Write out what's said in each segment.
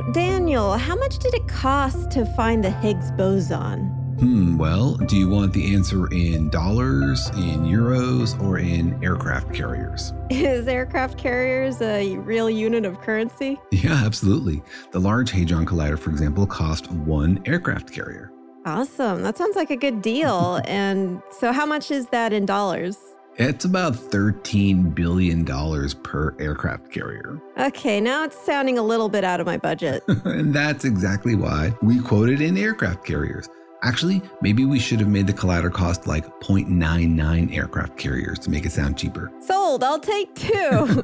So, Daniel, how much did it cost to find the Higgs boson? Hmm, well, do you want the answer in dollars, in euros, or in aircraft carriers? Is aircraft carriers a real unit of currency? Yeah, absolutely. The Large Hadron Collider, for example, cost one aircraft carrier. Awesome. That sounds like a good deal. and so, how much is that in dollars? It's about $13 billion per aircraft carrier. Okay, now it's sounding a little bit out of my budget. and that's exactly why we quoted in aircraft carriers. Actually, maybe we should have made the collider cost like 0.99 aircraft carriers to make it sound cheaper. Sold, I'll take two.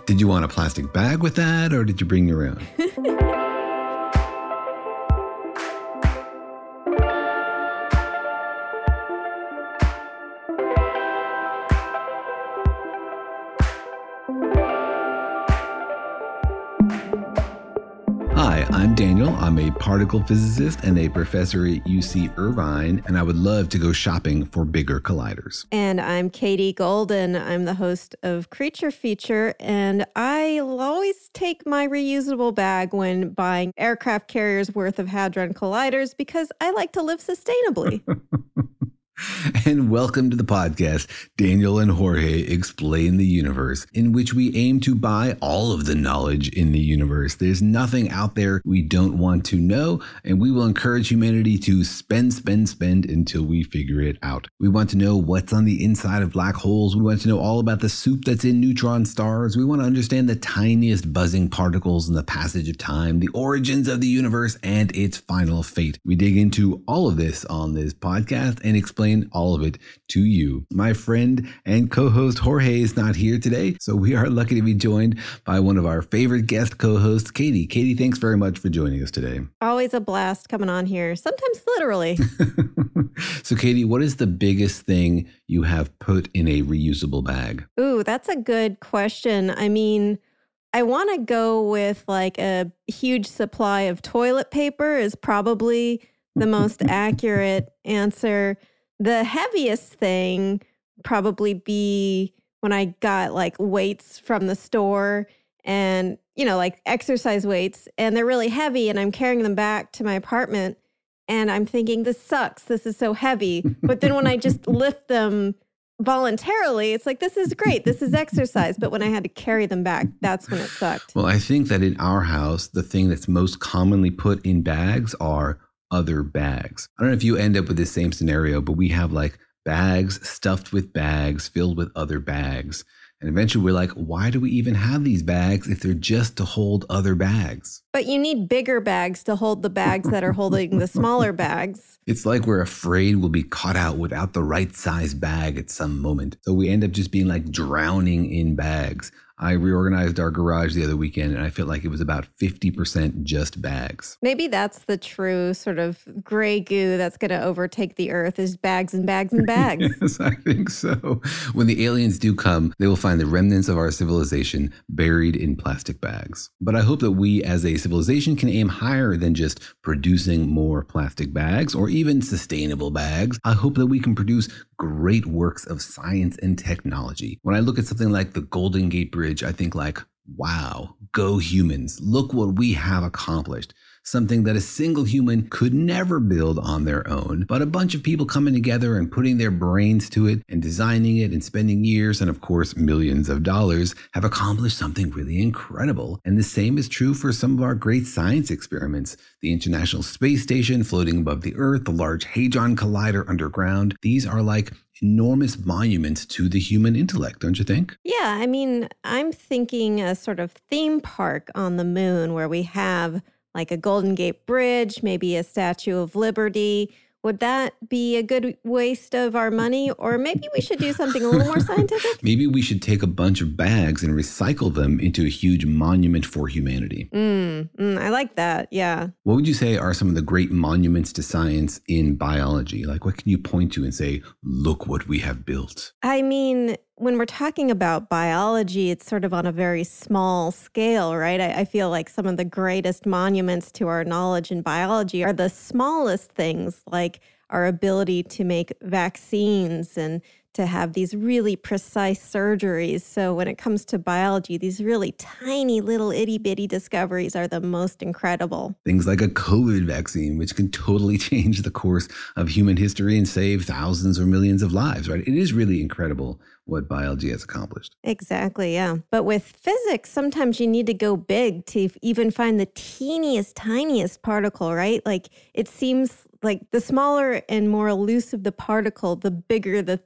did you want a plastic bag with that or did you bring your own? I'm Daniel. I'm a particle physicist and a professor at UC Irvine, and I would love to go shopping for bigger colliders. And I'm Katie Golden. I'm the host of Creature Feature, and I always take my reusable bag when buying aircraft carriers worth of Hadron Colliders because I like to live sustainably. And welcome to the podcast, Daniel and Jorge Explain the Universe, in which we aim to buy all of the knowledge in the universe. There's nothing out there we don't want to know, and we will encourage humanity to spend, spend, spend until we figure it out. We want to know what's on the inside of black holes. We want to know all about the soup that's in neutron stars. We want to understand the tiniest buzzing particles in the passage of time, the origins of the universe, and its final fate. We dig into all of this on this podcast and explain all of it to you. My friend and co host Jorge is not here today, so we are lucky to be joined by one of our favorite guest co hosts, Katie. Katie, thanks very much for joining us today. Always a blast coming on here, sometimes literally. so, Katie, what is the biggest thing you have put in a reusable bag? Ooh, that's a good question. I mean, I want to go with like a huge supply of toilet paper, is probably the most accurate answer. The heaviest thing probably be when I got like weights from the store and, you know, like exercise weights, and they're really heavy, and I'm carrying them back to my apartment. And I'm thinking, this sucks. This is so heavy. But then when I just lift them voluntarily, it's like, this is great. This is exercise. But when I had to carry them back, that's when it sucked. Well, I think that in our house, the thing that's most commonly put in bags are other bags. I don't know if you end up with the same scenario, but we have like bags stuffed with bags filled with other bags. And eventually we're like, why do we even have these bags if they're just to hold other bags? But you need bigger bags to hold the bags that are holding the smaller bags. It's like we're afraid we'll be caught out without the right size bag at some moment. So we end up just being like drowning in bags. I reorganized our garage the other weekend and I felt like it was about 50% just bags. Maybe that's the true sort of gray goo that's going to overtake the earth is bags and bags and bags. yes, I think so. When the aliens do come, they will find the remnants of our civilization buried in plastic bags. But I hope that we as a civilization can aim higher than just producing more plastic bags or even sustainable bags. I hope that we can produce great works of science and technology. When I look at something like the Golden Gate Bridge, I think like, wow, go humans. Look what we have accomplished something that a single human could never build on their own. But a bunch of people coming together and putting their brains to it and designing it and spending years and, of course, millions of dollars have accomplished something really incredible. And the same is true for some of our great science experiments the International Space Station floating above the Earth, the Large Hadron Collider underground. These are like enormous monuments to the human intellect, don't you think? Yeah, I mean, I'm thinking a sort of theme park on the moon where we have like a Golden Gate Bridge, maybe a Statue of Liberty, would that be a good waste of our money? Or maybe we should do something a little more scientific? maybe we should take a bunch of bags and recycle them into a huge monument for humanity. Mm, mm, I like that. Yeah. What would you say are some of the great monuments to science in biology? Like, what can you point to and say, look what we have built? I mean, when we're talking about biology, it's sort of on a very small scale, right? I, I, feel like some of the greatest monuments to our knowledge in biology are the smallest things, like our ability to make vaccines and to have these really precise surgeries. So, when it comes to biology, these really tiny little itty bitty discoveries are the most incredible. Things like a COVID vaccine, which can totally change the course of human history and save thousands or millions of lives, right? It is really incredible what biology has accomplished. Exactly, yeah. But with physics, sometimes you need to go big to even find the teeniest, tiniest particle, right? Like it seems like the smaller and more elusive the particle, the bigger the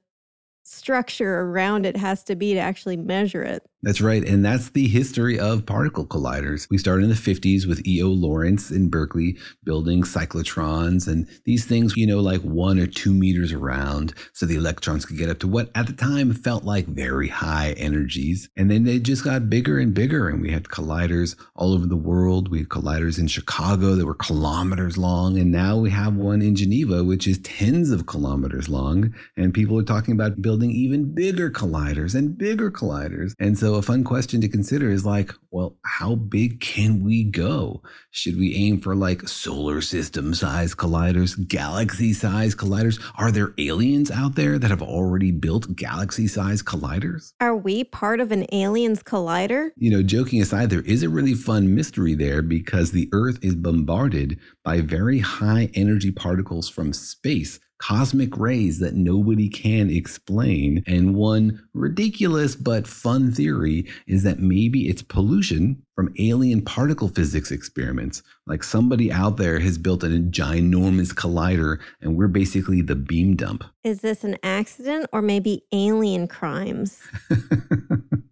structure around it has to be to actually measure it. That's right. And that's the history of particle colliders. We started in the 50s with E.O. Lawrence in Berkeley building cyclotrons and these things, you know, like one or two meters around. So the electrons could get up to what at the time felt like very high energies. And then they just got bigger and bigger. And we had colliders all over the world. We had colliders in Chicago that were kilometers long. And now we have one in Geneva, which is tens of kilometers long. And people are talking about building even bigger colliders and bigger colliders. And so so a fun question to consider is like, well, how big can we go? Should we aim for like solar system size colliders, galaxy size colliders? Are there aliens out there that have already built galaxy size colliders? Are we part of an aliens collider? You know, joking aside, there is a really fun mystery there because the Earth is bombarded by very high energy particles from space cosmic rays that nobody can explain. And one ridiculous but fun theory is that maybe it's pollution from alien particle physics experiments. Like somebody out there has built a ginormous collider and we're basically the beam dump. Is this an accident or maybe alien crimes?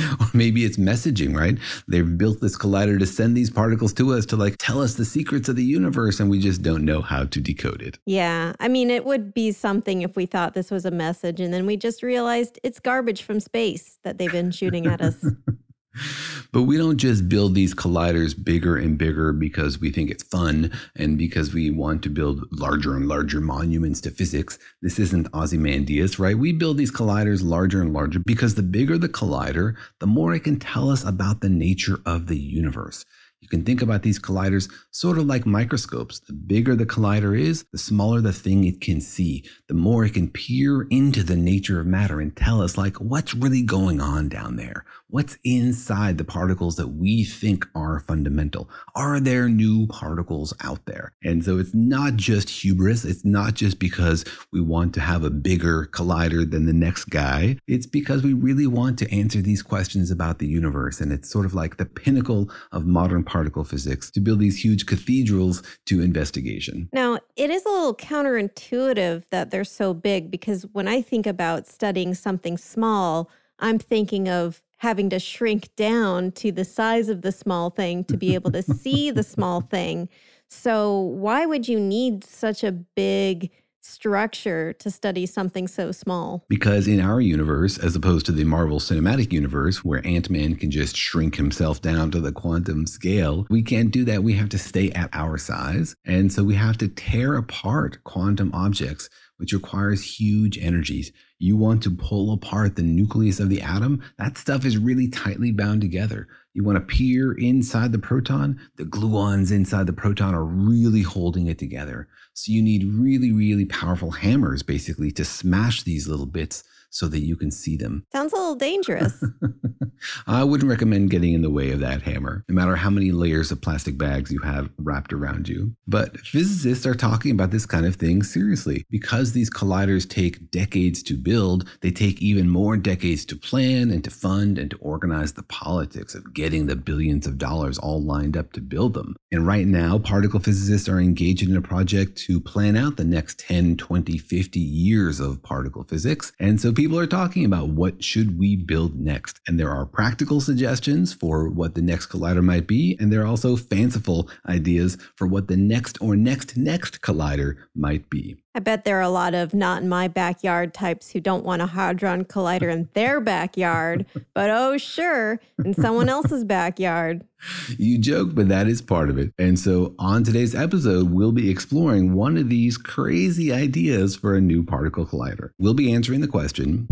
or maybe it's messaging, right? They've built this collider to send these particles to us to like tell us the secrets of the universe, and we just don't know how to decode it. Yeah. I mean, it would be something if we thought this was a message and then we just realized it's garbage from space that they've been shooting at us. But we don't just build these colliders bigger and bigger because we think it's fun and because we want to build larger and larger monuments to physics. This isn't Ozymandias, right? We build these colliders larger and larger because the bigger the collider, the more it can tell us about the nature of the universe. You can think about these colliders sort of like microscopes. The bigger the collider is, the smaller the thing it can see, the more it can peer into the nature of matter and tell us, like, what's really going on down there? What's inside the particles that we think are fundamental? Are there new particles out there? And so it's not just hubris. It's not just because we want to have a bigger collider than the next guy. It's because we really want to answer these questions about the universe. And it's sort of like the pinnacle of modern particle physics to build these huge cathedrals to investigation. Now, it is a little counterintuitive that they're so big because when I think about studying something small, I'm thinking of having to shrink down to the size of the small thing to be able to see the small thing. So, why would you need such a big structure to study something so small? Because in our universe, as opposed to the Marvel Cinematic Universe, where Ant Man can just shrink himself down to the quantum scale, we can't do that. We have to stay at our size. And so we have to tear apart quantum objects which requires huge energies. You want to pull apart the nucleus of the atom, that stuff is really tightly bound together. You want to peer inside the proton, the gluons inside the proton are really holding it together. So you need really, really powerful hammers basically to smash these little bits so that you can see them. Sounds a little dangerous. I wouldn't recommend getting in the way of that hammer, no matter how many layers of plastic bags you have wrapped around you. But physicists are talking about this kind of thing seriously. Because these colliders take decades to build, they take even more decades to plan and to fund and to organize the politics of getting the billions of dollars all lined up to build them. And right now, particle physicists are engaged in a project to plan out the next 10, 20, 50 years of particle physics. And so people are talking about what should we build next. And there are practical suggestions for what the next collider might be. And there are also fanciful ideas for what the next or next next collider might be. I bet there are a lot of not in my backyard types who don't want a Hadron Collider in their backyard, but oh, sure, in someone else's backyard. You joke, but that is part of it. And so on today's episode, we'll be exploring one of these crazy ideas for a new particle collider. We'll be answering the question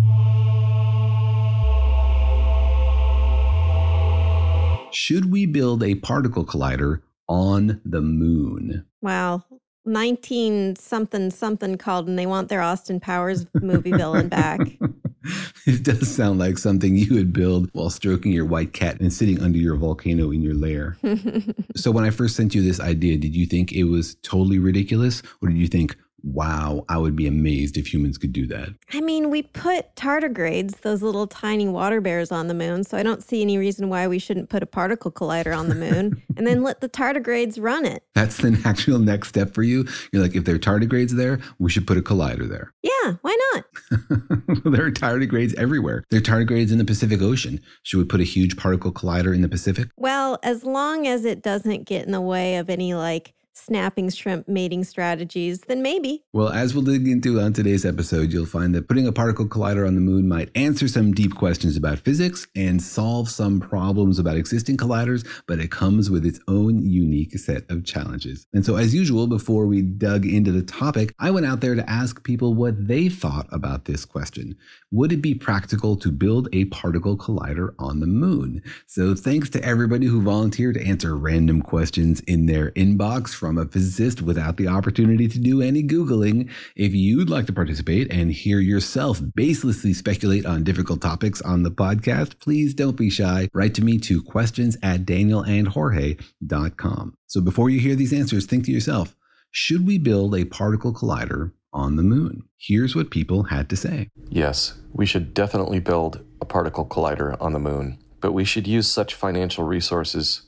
Should we build a particle collider on the moon? Wow. 19 something something called and they want their Austin Powers movie villain back. it does sound like something you would build while stroking your white cat and sitting under your volcano in your lair. so when I first sent you this idea, did you think it was totally ridiculous or did you think, wow, I would be amazed if humans could do that. I mean, we put tardigrades, those little tiny water bears, on the moon, so I don't see any reason why we shouldn't put a particle collider on the moon and then let the tardigrades run it. That's the actual next step for you. You're like, if there are tardigrades there, we should put a collider there. Yeah, why not? there are tardigrades everywhere. There are tardigrades in the Pacific Ocean. Should we put a huge particle collider in the Pacific? Well, as long as it doesn't get in the way of any like snapping shrimp mating strategies, then maybe. Well, as we'll dig into on today's episode, you'll find that putting a particle collider on the moon might answer some deep questions about physics and solve some problems about existing colliders, but it comes with its own unique set of challenges. And so, as usual, before we dug into the topic, I went out there to ask people what they thought about this question. Would it be practical to build a particle collider on the moon? So, thanks to everybody who volunteered to answer random questions in their inbox from a physicist without the opportunity to do any Googling. If you'd like to participate and hear yourself baselessly speculate on difficult topics on the podcast, please don't be shy. Write to me to questions at danielandjorge.com. So before you hear these answers, think to yourself, should we build a particle collider on the moon? Here's what people had to say. Yes, we should definitely build a particle collider on the moon, but we should use such financial resources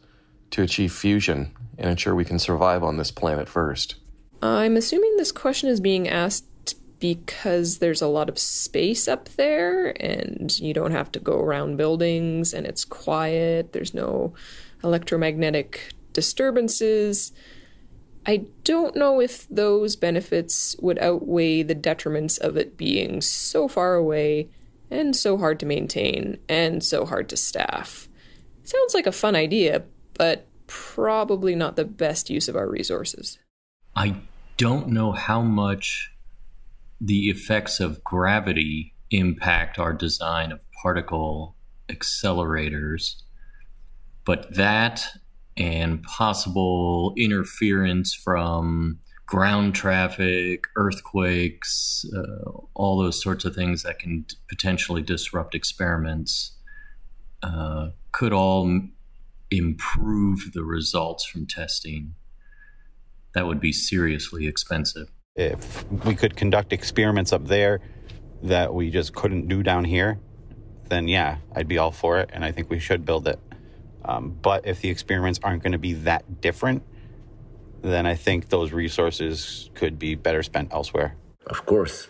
to achieve fusion and ensure we can survive on this planet first? I'm assuming this question is being asked because there's a lot of space up there and you don't have to go around buildings and it's quiet, there's no electromagnetic disturbances. I don't know if those benefits would outweigh the detriments of it being so far away and so hard to maintain and so hard to staff. Sounds like a fun idea, but probably not the best use of our resources. I don't know how much the effects of gravity impact our design of particle accelerators, but that and possible interference from ground traffic, earthquakes, uh, all those sorts of things that can potentially disrupt experiments uh, could all improve the results from testing. That would be seriously expensive. If we could conduct experiments up there that we just couldn't do down here, then yeah, I'd be all for it, and I think we should build it. Um, but if the experiments aren't going to be that different, then I think those resources could be better spent elsewhere. Of course.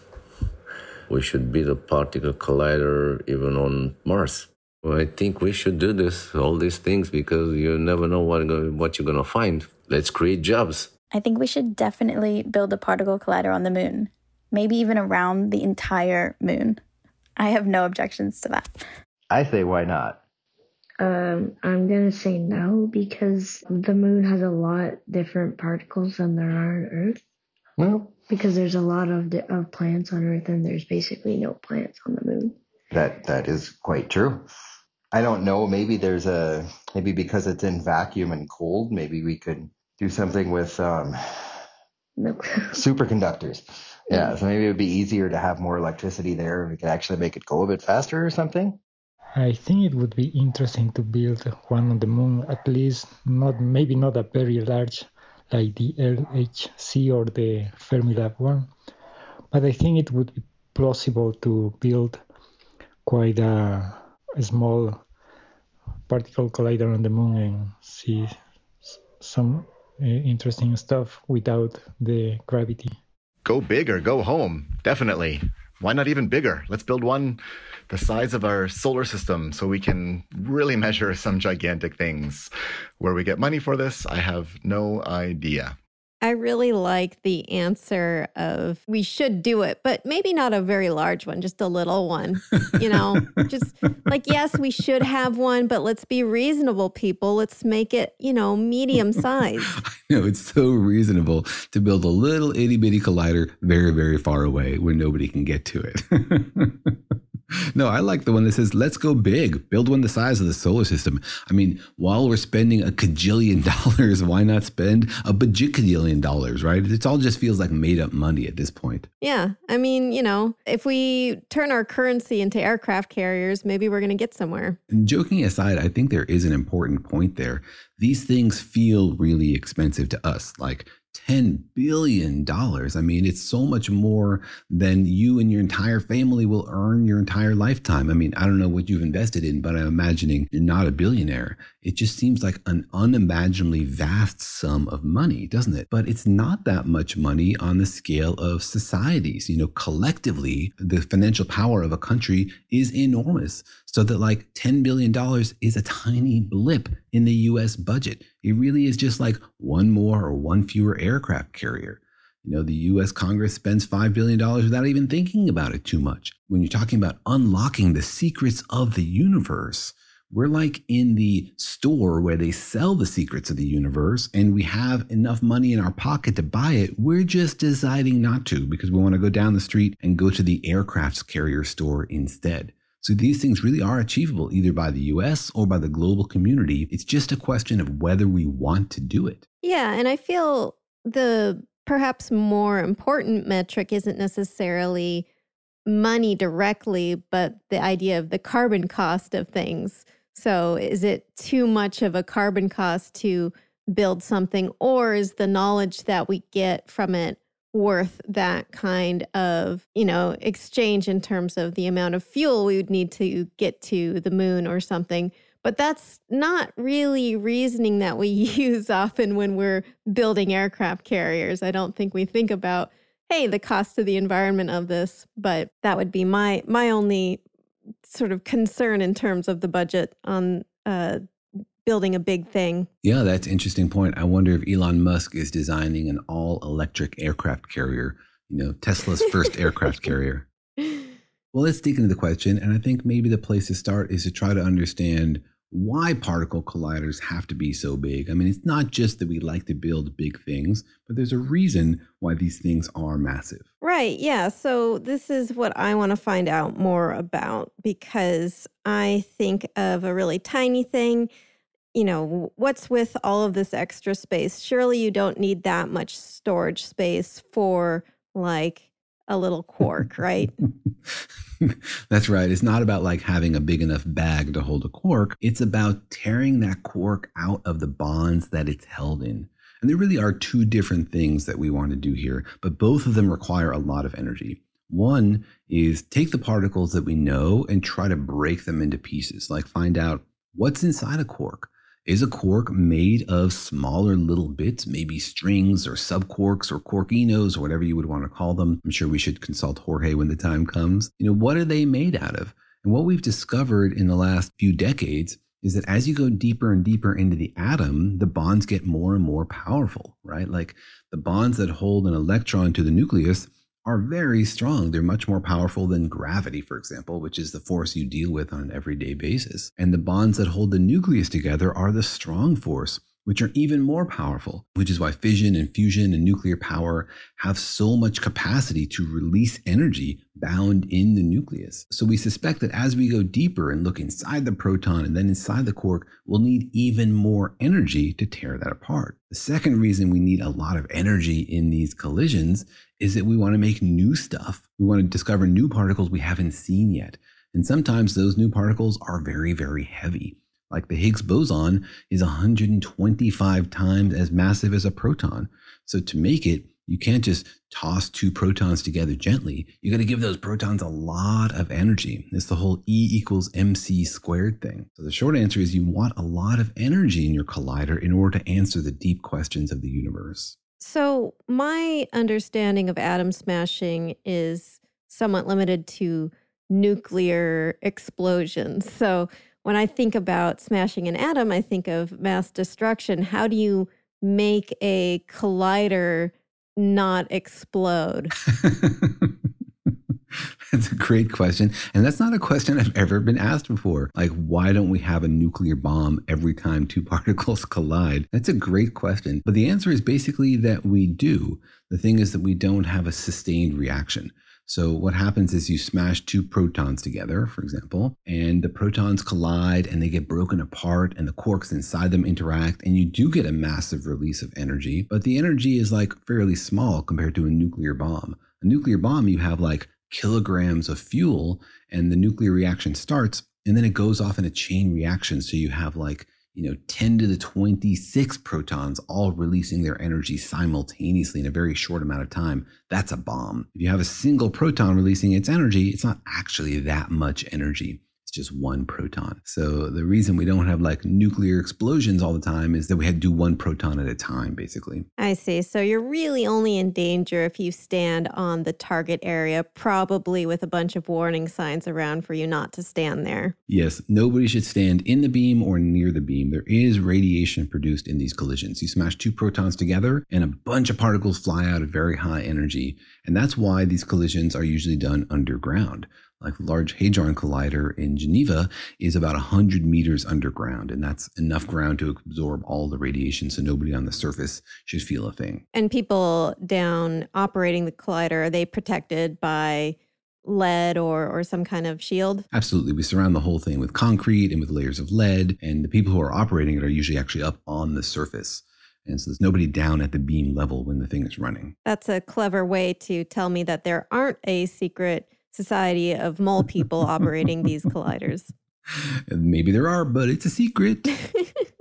We should build a particle collider even on Mars. Well, I think we should do this, all these things, because you never know what, what you're going to find. Let's create jobs. I think we should definitely build a particle collider on the moon, maybe even around the entire moon. I have no objections to that. I say, why not? Um, I'm gonna say no because the moon has a lot different particles than there are on Earth. Well, because there's a lot of of plants on Earth and there's basically no plants on the moon. That that is quite true. I don't know. Maybe there's a maybe because it's in vacuum and cold. Maybe we could do something with um, no. superconductors. Yeah, so maybe it would be easier to have more electricity there. We could actually make it go a bit faster or something. I think it would be interesting to build one on the moon, at least not maybe not a very large like the LHC or the Fermilab one, but I think it would be plausible to build quite a, a small particle collider on the moon and see some uh, interesting stuff without the gravity. Go big or go home, definitely. Why not even bigger? Let's build one the size of our solar system so we can really measure some gigantic things. Where we get money for this, I have no idea. I really like the answer of we should do it, but maybe not a very large one, just a little one. You know, just like, yes, we should have one, but let's be reasonable, people. Let's make it, you know, medium size. I know it's so reasonable to build a little itty bitty collider very, very far away where nobody can get to it. no, I like the one that says, let's go big, build one the size of the solar system. I mean, while we're spending a cajillion dollars, why not spend a bajillion dollars, right? It all just feels like made up money at this point. Yeah. I mean, you know, if we turn our currency into aircraft carriers, maybe we're going to get somewhere. And joking aside, I think there is an important point there. These things feel really expensive to us. Like, $10 billion. I mean, it's so much more than you and your entire family will earn your entire lifetime. I mean, I don't know what you've invested in, but I'm imagining you're not a billionaire. It just seems like an unimaginably vast sum of money, doesn't it? But it's not that much money on the scale of societies. You know, collectively, the financial power of a country is enormous. So that like $10 billion is a tiny blip in the US budget. It really is just like one more or one fewer aircraft carrier. You know, the US Congress spends $5 billion without even thinking about it too much. When you're talking about unlocking the secrets of the universe, we're like in the store where they sell the secrets of the universe and we have enough money in our pocket to buy it. We're just deciding not to because we want to go down the street and go to the aircraft carrier store instead. So these things really are achievable either by the US or by the global community. It's just a question of whether we want to do it. Yeah. And I feel the perhaps more important metric isn't necessarily money directly, but the idea of the carbon cost of things. So is it too much of a carbon cost to build something, or is the knowledge that we get from it worth that kind of, you know, exchange in terms of the amount of fuel we would need to get to the moon or something. But that's not really reasoning that we use often when we're building aircraft carriers. I don't think we think about, hey, the cost to the environment of this, but that would be my my only sort of concern in terms of the budget on uh, building a big thing. Yeah, that's interesting point. I wonder if Elon Musk is designing an all electric aircraft carrier, you know, Tesla's first aircraft carrier. Well, let's dig into the question. And I think maybe the place to start is to try to understand why particle colliders have to be so big. I mean, it's not just that we like to build big things, but there's a reason why these things are massive. Right. Yeah. So, this is what I want to find out more about because I think of a really tiny thing you know, what's with all of this extra space? Surely you don't need that much storage space for like a little quark, right? That's right. It's not about like having a big enough bag to hold a quark. It's about tearing that quark out of the bonds that it's held in. And there really are two different things that we want to do here, but both of them require a lot of energy. One is take the particles that we know and try to break them into pieces, like find out what's inside a quark. Is a quark made of smaller little bits, maybe strings or subquarks or quarkinos or whatever you would want to call them? I'm sure we should consult Jorge when the time comes. You know, what are they made out of? And what we've discovered in the last few decades is that as you go deeper and deeper into the atom, the bonds get more and more powerful, right? Like the bonds that hold an electron to the nucleus are very strong. They're much more powerful than gravity, for example, which is the force you deal with on an everyday basis. And the bonds that hold the nucleus together are the strong force which are even more powerful, which is why fission and fusion and nuclear power have so much capacity to release energy bound in the nucleus. So we suspect that as we go deeper and look inside the proton and then inside the quark, we'll need even more energy to tear that apart. The second reason we need a lot of energy in these collisions is that we want to make new stuff. We want to discover new particles we haven't seen yet. And sometimes those new particles are very, very heavy. Like the Higgs boson is 125 times as massive as a proton. So to make it, you can't just toss two protons together gently. You got to give those protons a lot of energy. It's the whole E equals mc squared thing. So the short answer is you want a lot of energy in your collider in order to answer the deep questions of the universe. So my understanding of atom smashing is somewhat limited to nuclear explosions. So when I think about smashing an atom, I think of mass destruction. How do you make a collider not explode? That's a great question. And that's not a question I've ever been asked before. Like, why don't we have a nuclear bomb every time two particles collide? That's a great question. But the answer is basically that we do. The thing is that we don't have a sustained reaction. So what happens is you smash two protons together, for example, and the protons collide and they get broken apart and the quarks inside them interact and you do get a massive release of energy, but the energy is like fairly small compared to a nuclear bomb. A nuclear bomb, you have like kilograms of fuel and the nuclear reaction starts and then it goes off in a chain reaction. So you have like you know 10 to the 26 protons all releasing their energy simultaneously in a very short amount of time. That's a bomb. If you have a single proton releasing its energy it's not actually that much energy just one proton. So the reason we don't have like nuclear explosions all the time is that we had to do one proton at a time, basically. I see. So you're really only in danger if you stand on the target area, probably with a bunch of warning signs around for you not to stand there. Yes, nobody should stand in the beam or near the beam. There is radiation produced in these collisions. You smash two protons together and a bunch of particles fly out at very high energy. And that's why these collisions are usually done underground like Large Hadron Collider in Geneva is about 100 meters underground, and that's enough ground to absorb all the radiation so nobody on the surface should feel a thing. And people down operating the collider, are they protected by lead or or some kind of shield? Absolutely. We surround the whole thing with concrete and with layers of lead, and the people who are operating it are usually actually up on the surface. And so there's nobody down at the beam level when the thing is running. That's a clever way to tell me that there aren't a secret society of mole people operating these colliders. Maybe there are, but it's a secret.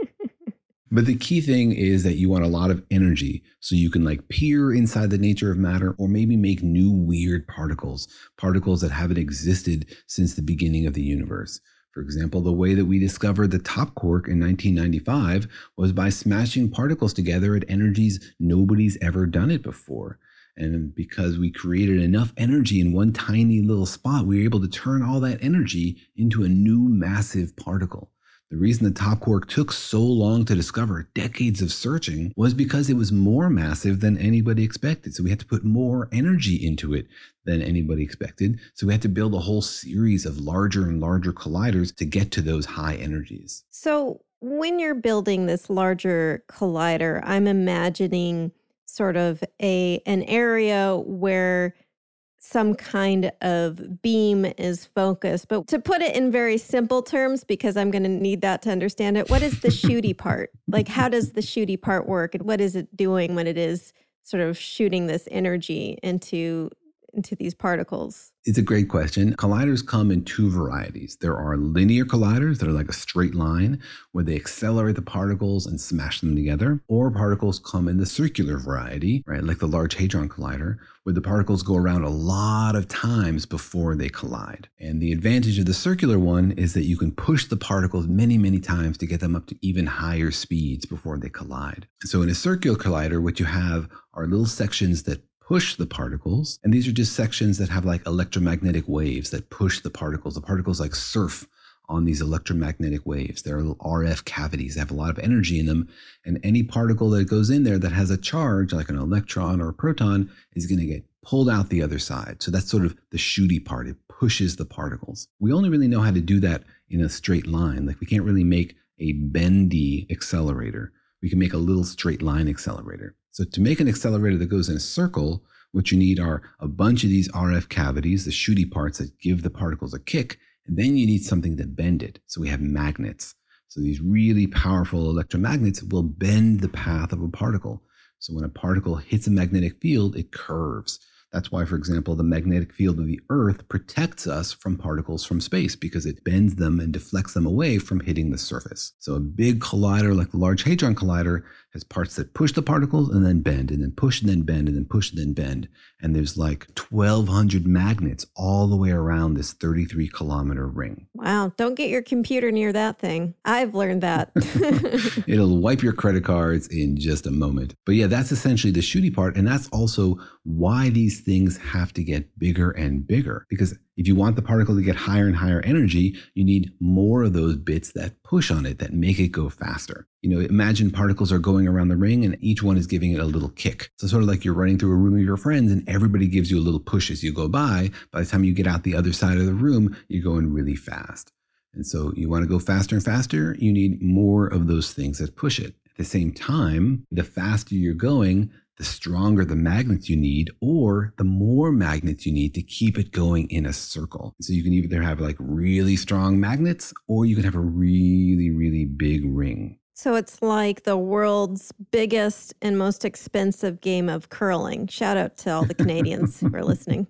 but the key thing is that you want a lot of energy so you can like peer inside the nature of matter or maybe make new weird particles, particles that haven't existed since the beginning of the universe. For example, the way that we discovered the top quark in 1995 was by smashing particles together at energies nobody's ever done it before. And because we created enough energy in one tiny little spot, we were able to turn all that energy into a new massive particle. The reason the top quark took so long to discover, decades of searching, was because it was more massive than anybody expected. So we had to put more energy into it than anybody expected. So we had to build a whole series of larger and larger colliders to get to those high energies. So when you're building this larger collider, I'm imagining sort of a an area where some kind of beam is focused. But to put it in very simple terms, because I'm going to need that to understand it, what is the shooty part? Like, how does the shooty part work? And what is it doing when it is sort of shooting this energy into into these particles? It's a great question. Colliders come in two varieties. There are linear colliders that are like a straight line where they accelerate the particles and smash them together, or particles come in the circular variety, right, like the Large Hadron Collider, where the particles go around a lot of times before they collide. And the advantage of the circular one is that you can push the particles many, many times to get them up to even higher speeds before they collide. So in a circular collider, what you have are little sections that push the particles. And these are just sections that have like electromagnetic waves that push the particles. The particles like surf on these electromagnetic waves. There are little RF cavities that have a lot of energy in them. And any particle that goes in there that has a charge, like an electron or a proton, is going to get pulled out the other side. So that's sort of the shooty part. It pushes the particles. We only really know how to do that in a straight line. Like we can't really make a bendy accelerator. We can make a little straight line accelerator. So to make an accelerator that goes in a circle, what you need are a bunch of these RF cavities, the shooty parts that give the particles a kick, and then you need something to bend it. So we have magnets. So these really powerful electromagnets will bend the path of a particle. So when a particle hits a magnetic field, it curves. That's why, for example, the magnetic field of the Earth protects us from particles from space because it bends them and deflects them away from hitting the surface. So a big collider like the Large Hadron Collider has parts that push the particles and then bend, and then push and then bend, and then push and then bend. And there's like 1,200 magnets all the way around this 33 kilometer ring. Wow. Don't get your computer near that thing. I've learned that. It'll wipe your credit cards in just a moment. But yeah, that's essentially the shooty part. And that's also why these things have to get bigger and bigger. Because if you want the particle to get higher and higher energy, you need more of those bits that push on it, that make it go faster. You know, imagine particles are going around the ring and each one is giving it a little kick. So, sort of like you're running through a room of your friends and everybody gives you a little push as you go by. By the time you get out the other side of the room, you're going really fast. And so, you want to go faster and faster, you need more of those things that push it. At the same time, the faster you're going, the stronger the magnets you need, or the more magnets you need to keep it going in a circle. So you can either have like really strong magnets, or you can have a really, really big ring. So it's like the world's biggest and most expensive game of curling. Shout out to all the Canadians who are listening.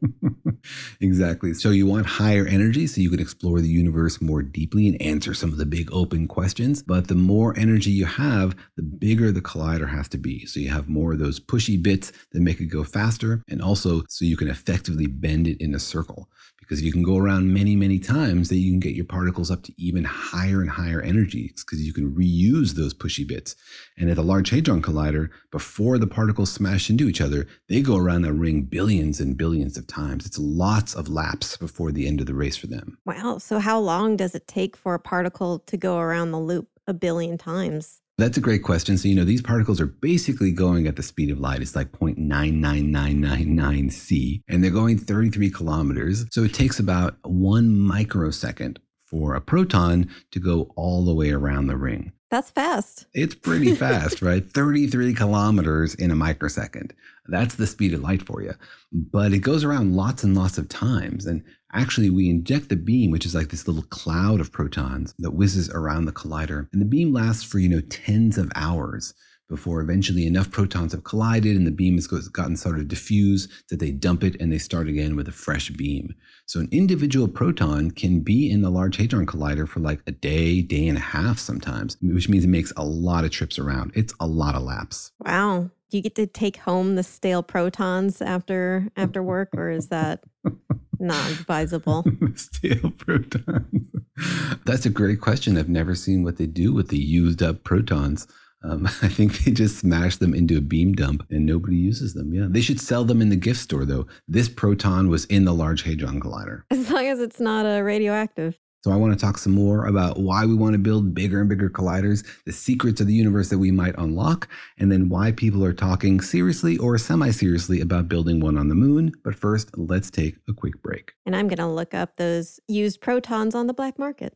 exactly. So you want higher energy so you can explore the universe more deeply and answer some of the big open questions. But the more energy you have, the bigger the collider has to be. So you have more of those pushy bits that make it go faster, and also so you can effectively bend it in a circle because you can go around many, many times that you can get your particles up to even higher and higher energies because you can reuse those pushy bits. And at the Large Hadron Collider, before the particles smash into each other, they go around that ring billions and billions of times. It's lots of laps before the end of the race for them. Wow. So, how long does it take for a particle to go around the loop a billion times? That's a great question. So, you know, these particles are basically going at the speed of light. It's like 0.99999 C, and they're going 33 kilometers. So it takes about one microsecond for a proton to go all the way around the ring. That's fast. It's pretty fast, right? 33 kilometers in a microsecond. That's the speed of light for you. But it goes around lots and lots of times. And actually, we inject the beam, which is like this little cloud of protons that whizzes around the collider. And the beam lasts for, you know, tens of hours before eventually enough protons have collided and the beam has gotten sort of diffuse that they dump it and they start again with a fresh beam. So an individual proton can be in the Large Hadron Collider for like a day, day and a half sometimes, which means it makes a lot of trips around. It's a lot of laps. Wow. Do you get to take home the stale protons after after work or is that not advisable? stale protons. That's a great question. I've never seen what they do with the used up protons. Um, I think they just smash them into a beam dump and nobody uses them. Yeah. They should sell them in the gift store, though. This proton was in the Large Hadron Collider. As long as it's not uh, radioactive. So, I want to talk some more about why we want to build bigger and bigger colliders, the secrets of the universe that we might unlock, and then why people are talking seriously or semi seriously about building one on the moon. But first, let's take a quick break. And I'm going to look up those used protons on the black market.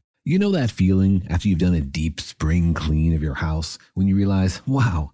You know that feeling after you've done a deep spring clean of your house when you realize, wow,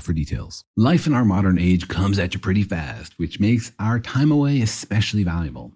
for details. Life in our modern age comes at you pretty fast, which makes our time away especially valuable.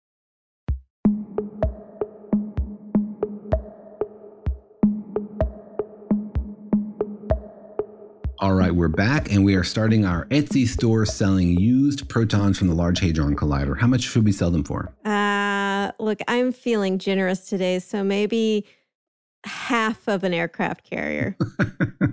All right, we're back and we are starting our Etsy store selling used protons from the Large Hadron Collider. How much should we sell them for? Uh, look, I'm feeling generous today, so maybe half of an aircraft carrier.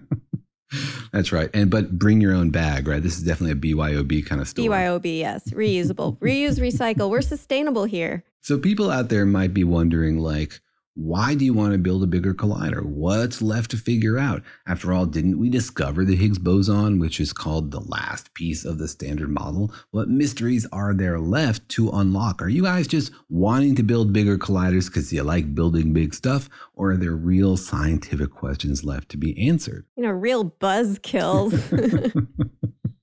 That's right. And but bring your own bag, right? This is definitely a BYOB kind of store. BYOB, yes. Reusable. Reuse, recycle. We're sustainable here. So people out there might be wondering like why do you want to build a bigger collider? What's left to figure out? After all, didn't we discover the Higgs boson, which is called the last piece of the standard model? What mysteries are there left to unlock? Are you guys just wanting to build bigger colliders because you like building big stuff? Or are there real scientific questions left to be answered? You know, real buzz kills.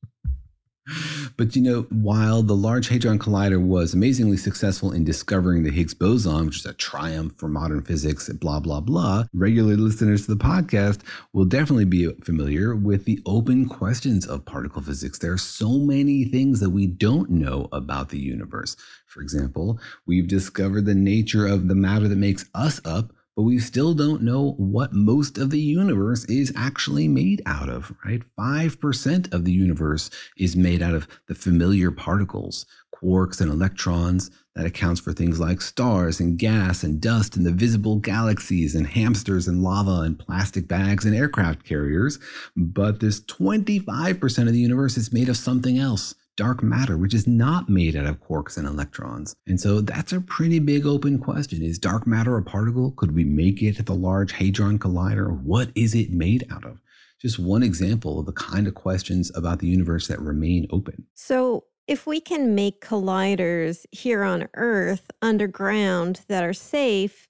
But you know, while the Large Hadron Collider was amazingly successful in discovering the Higgs boson, which is a triumph for modern physics, blah, blah, blah, regular listeners to the podcast will definitely be familiar with the open questions of particle physics. There are so many things that we don't know about the universe. For example, we've discovered the nature of the matter that makes us up, but we still don't know what most of the universe is actually made out of, right? 5% of the universe is made out of the familiar particles, quarks and electrons. That accounts for things like stars and gas and dust and the visible galaxies and hamsters and lava and plastic bags and aircraft carriers. But this 25% of the universe is made of something else dark matter, which is not made out of quarks and electrons. And so that's a pretty big open question. Is dark matter a particle? Could we make it at the Large Hadron Collider? What is it made out of? Just one example of the kind of questions about the universe that remain open. So, if we can make colliders here on Earth underground that are safe,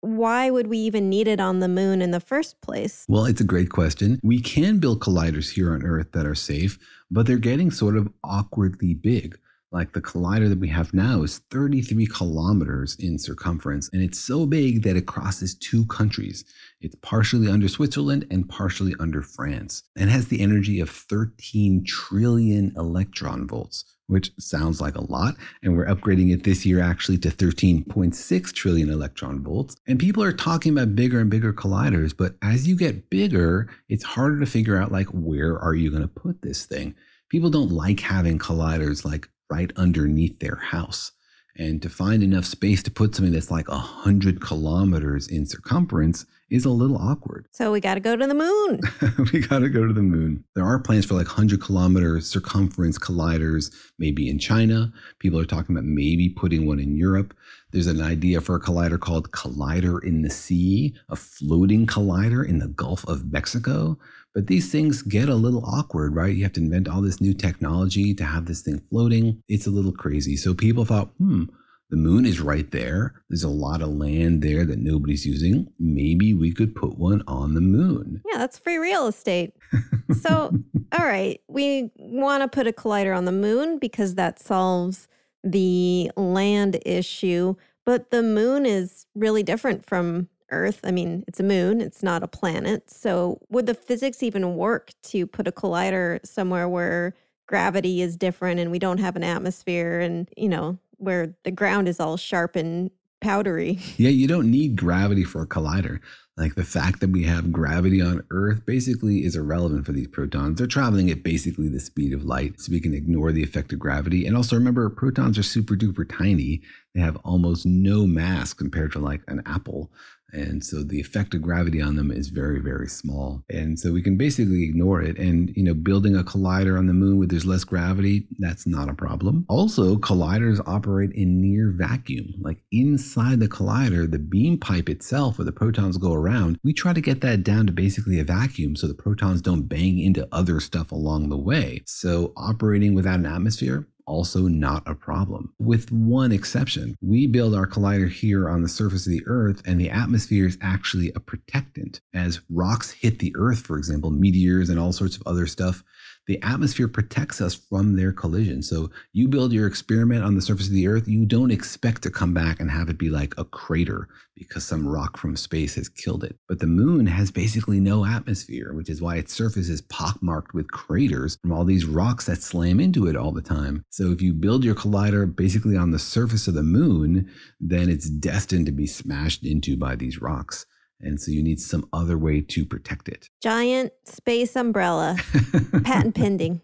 why would we even need it on the moon in the first place? Well, it's a great question. We can build colliders here on Earth that are safe, but they're getting sort of awkwardly big. Like the collider that we have now is 33 kilometers in circumference, and it's so big that it crosses two countries. It's partially under Switzerland and partially under France, and has the energy of 13 trillion electron volts, which sounds like a lot. And we're upgrading it this year actually to 13.6 trillion electron volts. And people are talking about bigger and bigger colliders, but as you get bigger, it's harder to figure out like where are you going to put this thing? People don't like having colliders like right underneath their house. And to find enough space to put something that's like 100 kilometers in circumference is a little awkward. So we got to go to the moon. we got to go to the moon. There are plans for like 100 kilometer circumference colliders, maybe in China. People are talking about maybe putting one in Europe. There's an idea for a collider called Collider in the Sea, a floating collider in the Gulf of Mexico. But these things get a little awkward, right? You have to invent all this new technology to have this thing floating. It's a little crazy. So people thought, hmm, the moon is right there. There's a lot of land there that nobody's using. Maybe we could put one on the moon. Yeah, that's free real estate. so, all right, we want to put a collider on the moon because that solves the land issue. But the moon is really different from Earth. I mean, it's a moon, it's not a planet. So, would the physics even work to put a collider somewhere where gravity is different and we don't have an atmosphere and, you know, where the ground is all sharp and powdery? Yeah, you don't need gravity for a collider. Like the fact that we have gravity on Earth basically is irrelevant for these protons. They're traveling at basically the speed of light, so we can ignore the effect of gravity. And also remember, protons are super duper tiny. They have almost no mass compared to like an apple. And so the effect of gravity on them is very, very small. And so we can basically ignore it. And, you know, building a collider on the moon where there's less gravity, that's not a problem. Also, colliders operate in near vacuum. Like inside the collider, the beam pipe itself, where the protons go around, we try to get that down to basically a vacuum so the protons don't bang into other stuff along the way. So operating without an atmosphere, also not a problem. With one exception, we build our collider here on the surface of the Earth, and the atmosphere is actually a protectant. As rocks hit the Earth, for example, meteors and all sorts of other stuff, the atmosphere protects us from their collision. So you build your experiment on the surface of the Earth, you don't expect to come back and have it be like a crater because some rock from space has killed it. But the moon has basically no atmosphere, which is why its surface is pockmarked with craters from all these rocks that slam into it all the time. So if you build your collider basically on the surface of the moon, then it's destined to be smashed into by these rocks. And so you need some other way to protect it. Giant space umbrella, patent pending.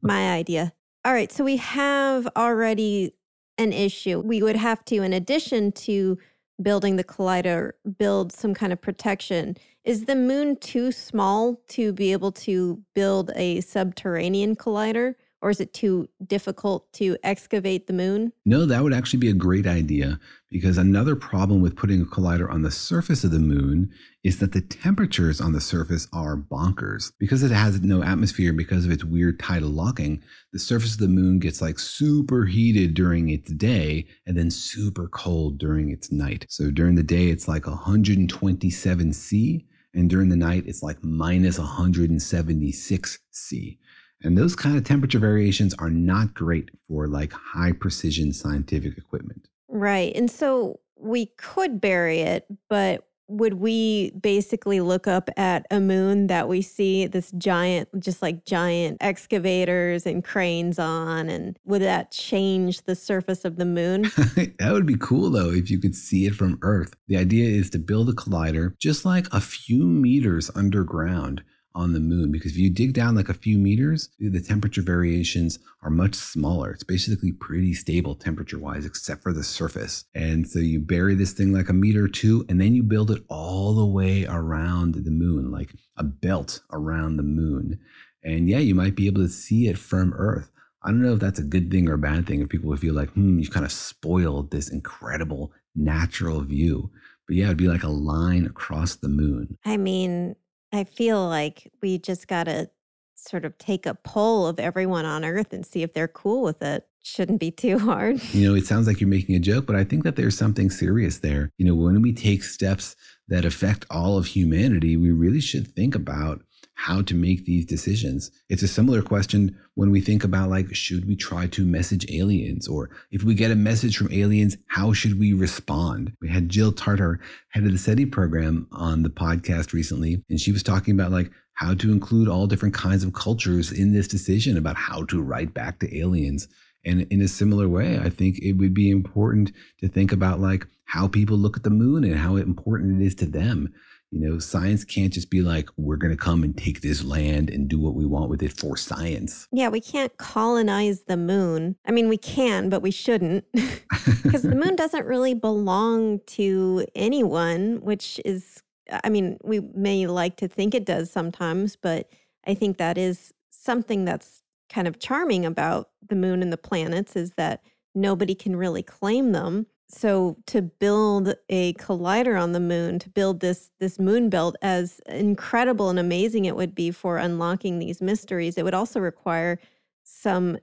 My idea. All right. So we have already an issue. We would have to, in addition to building the collider, build some kind of protection. Is the moon too small to be able to build a subterranean collider? Or is it too difficult to excavate the moon? No, that would actually be a great idea because another problem with putting a collider on the surface of the moon is that the temperatures on the surface are bonkers. Because it has no atmosphere, because of its weird tidal locking, the surface of the moon gets like super heated during its day and then super cold during its night. So during the day, it's like 127 C. And during the night, it's like minus 176 C. And those kind of temperature variations are not great for like high precision scientific equipment. Right. And so we could bury it, but would we basically look up at a moon that we see this giant, just like giant excavators and cranes on? And would that change the surface of the moon? that would be cool though if you could see it from Earth. The idea is to build a collider just like a few meters underground on the moon because if you dig down like a few meters, the temperature variations are much smaller. It's basically pretty stable temperature wise, except for the surface. And so you bury this thing like a meter or two, and then you build it all the way around the moon, like a belt around the moon. And yeah, you might be able to see it from Earth. I don't know if that's a good thing or a bad thing, if people would feel like, hmm, you've kind of spoiled this incredible natural view. But yeah, it'd be like a line across the moon. I mean, I feel like we just got to sort of take a poll of everyone on earth and see if they're cool with it. Shouldn't be too hard. You know, it sounds like you're making a joke, but I think that there's something serious there. You know, when we take steps that affect all of humanity, we really should think about how to make these decisions. It's a similar question when we think about like, should we try to message aliens? Or if we get a message from aliens, how should we respond? We had Jill Tarter, head of the SETI program, on the podcast recently, and she was talking about like how to include all different kinds of cultures in this decision about how to write back to aliens. And in a similar way, I think it would be important to think about like how people look at the moon and how important it is to them. You know, science can't just be like, we're going to come and take this land and do what we want with it for science. Yeah, we can't colonize the moon. I mean, we can, but we shouldn't because the moon doesn't really belong to anyone, which is, I mean, we may like to think it does sometimes, but I think that is something that's kind of charming about the moon and the planets is that nobody can really claim them so to build a collider on the moon to build this this moon belt as incredible and amazing it would be for unlocking these mysteries it would also require some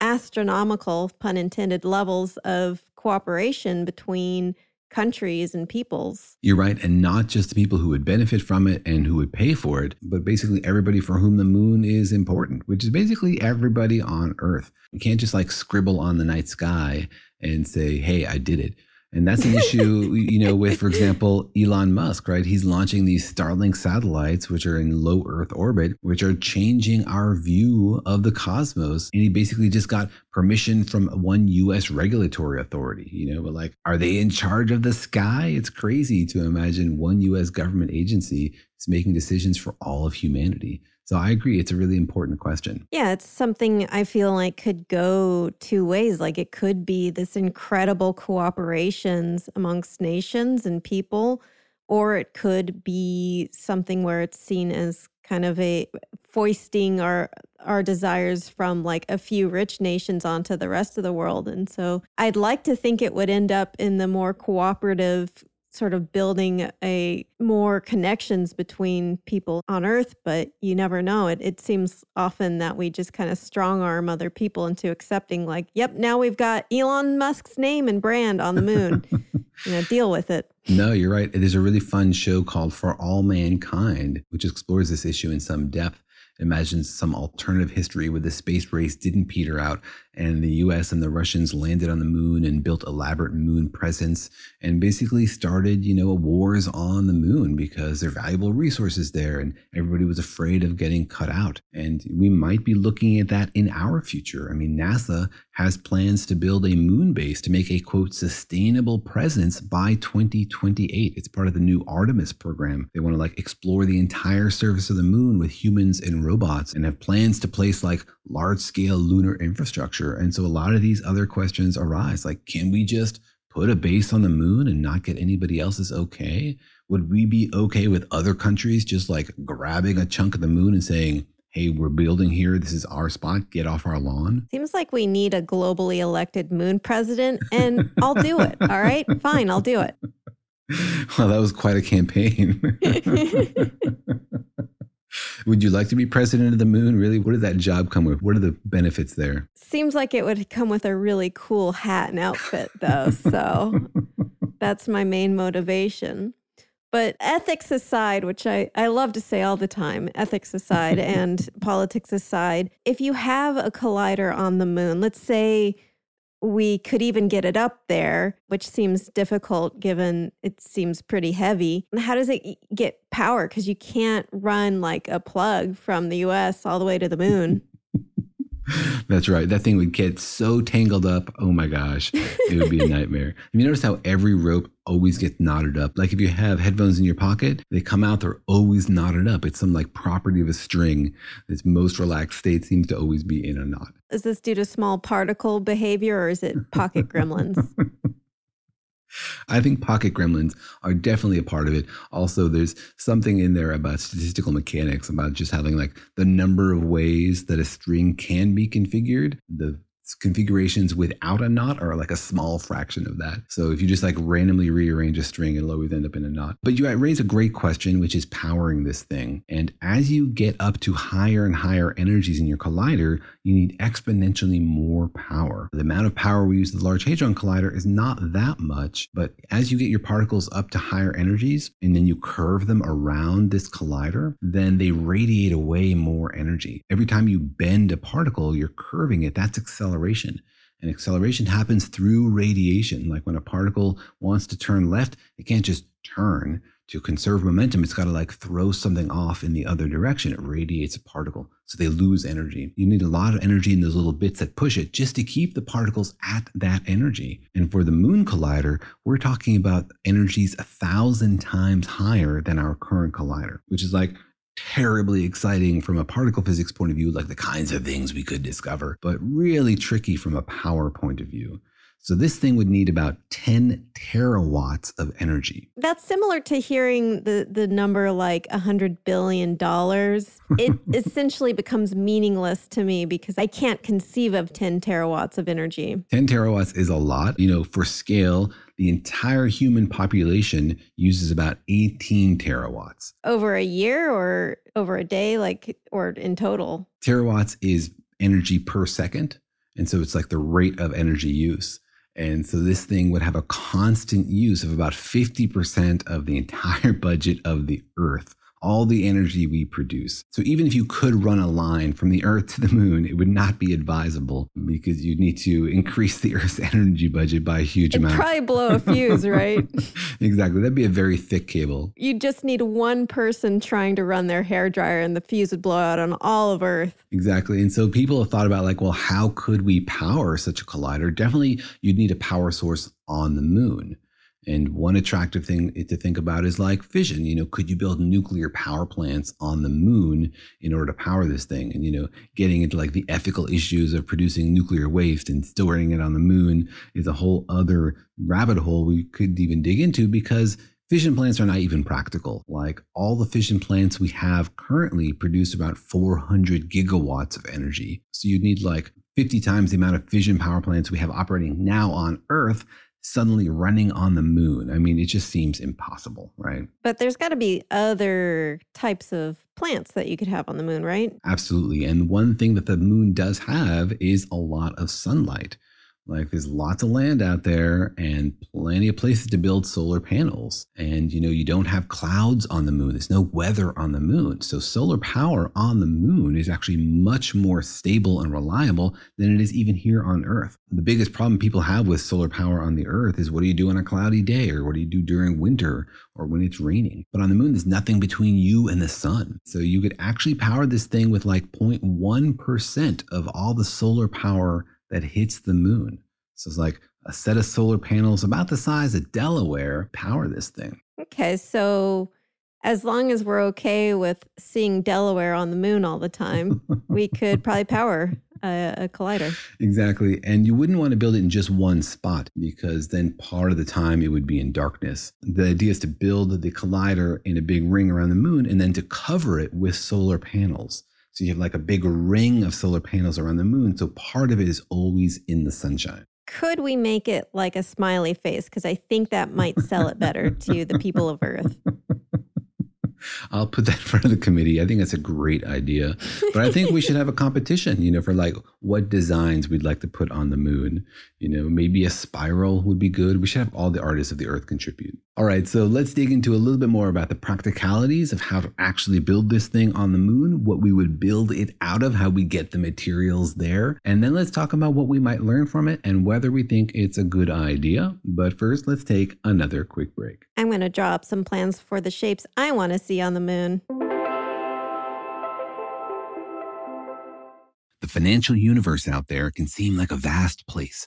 astronomical pun intended levels of cooperation between countries and peoples You're right. And not just the people who would benefit from it and who would pay for it, but basically everybody for whom the moon is important, which is basically everybody on Earth. You can't just like scribble on the night sky and say, hey, I did it. And that's an issue, you know, with, for example, Elon Musk, right? He's launching these Starlink satellites, which are in low Earth orbit, which are changing our view of the cosmos. And he basically just got permission from one US regulatory authority, you know, but like, are they in charge of the sky? It's crazy to imagine one US government agency is making decisions for all of humanity. So I agree. It's a really important question. Yeah, it's something I feel like could go two ways. Like it could be this incredible cooperations amongst nations and people, or it could be something where it's seen as kind of a foisting our our desires from like a few rich nations onto the rest of the world. And so I'd like to think it would end up in the more cooperative sort of building a more connections between people on earth but you never know it it seems often that we just kind of strong arm other people into accepting like yep now we've got Elon Musk's name and brand on the moon you know deal with it No, you're right. There's a really fun show called For All Mankind, which explores this issue in some depth. Imagines some alternative history where the space race didn't peter out and the US and the Russians landed on the moon and built elaborate moon presence and basically started, you know, wars on the moon because there are valuable resources there and everybody was afraid of getting cut out. And we might be looking at that in our future. I mean, NASA has plans to build a moon base to make a quote sustainable presence by 2028. It's part of the new Artemis program. They want to like explore the entire surface of the moon with humans and robots and have plans to place like large scale lunar infrastructure. And so a lot of these other questions arise like, can we just put a base on the moon and not get anybody else's okay? Would we be okay with other countries just like grabbing a chunk of the moon and saying, hey, we're building here. This is our spot. Get off our lawn. seems like we need a globally elected moon president and I'll do it all right fine I'll do it Well, that was quite a campaign. Would you like to be president of the moon? Really? What did that job come with? What are the benefits there? Seems like it would come with a really cool hat and outfit, though. So that's my main motivation. But ethics aside, which I, I love to say all the time, ethics aside and politics aside, if you have a collider on the moon, let's say we could even get it up there, which seems difficult given it seems pretty heavy. How does it get power? Because you can't run like a plug from the US all the way to the mm-hmm. moon. That's right. That thing would get so tangled up. Oh my gosh, it would be a nightmare. Have you noticed how every rope always gets knotted up? Like if you have headphones in your pocket, they come out, they're always knotted up. It's some like property of a string. Its most relaxed state seems to always be in a knot. Is this due to small particle behavior or is it pocket gremlins? I think pocket gremlins are definitely a part of it. Also, there's something in there about statistical mechanics, about just having like the number of ways that a string can be configured. The configurations without a knot are like a small fraction of that. So if you just like randomly rearrange a string, it'll always end up in a knot. But you raise a great question, which is powering this thing. And as you get up to higher and higher energies in your collider, you need exponentially more power. The amount of power we use the Large Hadron Collider is not that much, but as you get your particles up to higher energies and then you curve them around this collider, then they radiate away more energy. Every time you bend a particle, you're curving it. That's acceleration. And acceleration happens through radiation. Like when a particle wants to turn left, it can't just turn to conserve momentum, it's got to like throw something off in the other direction. It radiates a particle. So they lose energy. You need a lot of energy in those little bits that push it just to keep the particles at that energy. And for the Moon Collider, we're talking about energies a thousand times higher than our current collider, which is like terribly exciting from a particle physics point of view, like the kinds of things we could discover, but really tricky from a power point of view. So this thing would need about 10 terawatts of energy. That's similar to hearing the, the number like $100 billion. It essentially becomes meaningless to me because I can't conceive of 10 terawatts of energy. 10 terawatts is a lot. You know, for scale, the entire human population uses about 18 terawatts. Over a year or over a day, like, or in total? Terawatts is energy per second. And so it's like the rate of energy use. And so this thing would have a constant use of about 50% of the entire budget of the Earth all the energy we produce. So even if you could run a line from the Earth to the moon, it would not be advisable because you'd need to increase the Earth's energy budget by a huge It'd amount. Probably blow a fuse, right? exactly. That'd be a very thick cable. You'd just need one person trying to run their hair dryer, and the fuse would blow out on all of Earth. Exactly. And so people have thought about like, well, how could we power such a collider? Definitely, you'd need a power source on the moon. And one attractive thing to think about is like fission. You know, could you build nuclear power plants on the moon in order to power this thing? And, you know, getting into like the ethical issues of producing nuclear waste and storing it on the moon is a whole other rabbit hole we could even dig into because fission plants are not even practical. Like all the fission plants we have currently produce about 400 gigawatts of energy. So you'd need like 50 times the amount of fission power plants we have operating now on Earth suddenly running on the moon. I mean, it just seems impossible, right? But there's got to be other types of plants that you could have on the moon, right? Absolutely. And one thing that the moon does have is a lot of sunlight. Like there's lots of land out there and plenty of places to build solar panels. And you know, you don't have clouds on the moon. There's no weather on the moon. So solar power on the moon is actually much more stable and reliable than it is even here on Earth. The biggest problem people have with solar power on the Earth is what do you do on a cloudy day or what do you do during winter or when it's raining? But on the moon, there's nothing between you and the sun. So you could actually power this thing with like 0.1% of all the solar power that hits the moon. So it's like a set of solar panels about the size of Delaware power this thing. Okay, so as long as we're okay with seeing Delaware on the moon all the time, we could probably power a, a, collider. Exactly. And you wouldn't want to build it in just one spot because then part of the time it would be in darkness. The idea is to build the collider in a big ring around the moon and then to cover it with solar panels. So you have like a big ring of solar panels around the moon. So part of it is always in the sunshine. Could we make it like a smiley face? Because I think that might sell it better to the people of Earth. I'll put that in front of the committee. I think that's a great idea. But I think we should have a competition, you know, for like what designs we'd like to put on the moon. You know, maybe a spiral would be good. We should have all the artists of the earth contribute. All right, so let's dig into a little bit more about the practicalities of how to actually build this thing on the moon, what we would build it out of, how we get the materials there. And then let's talk about what we might learn from it and whether we think it's a good idea. But first, let's take another quick break. I'm going to draw up some plans for the shapes I want to see on the moon. The financial universe out there can seem like a vast place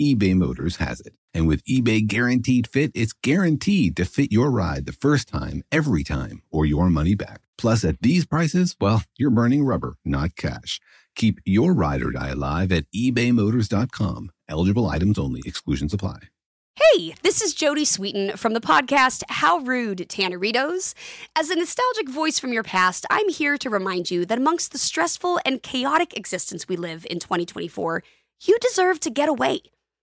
eBay Motors has it. And with eBay Guaranteed Fit, it's guaranteed to fit your ride the first time, every time, or your money back. Plus, at these prices, well, you're burning rubber, not cash. Keep your ride or die alive at ebaymotors.com. Eligible items only, exclusions apply. Hey, this is Jodie Sweetin from the podcast How Rude Tanneritos. As a nostalgic voice from your past, I'm here to remind you that amongst the stressful and chaotic existence we live in 2024, you deserve to get away.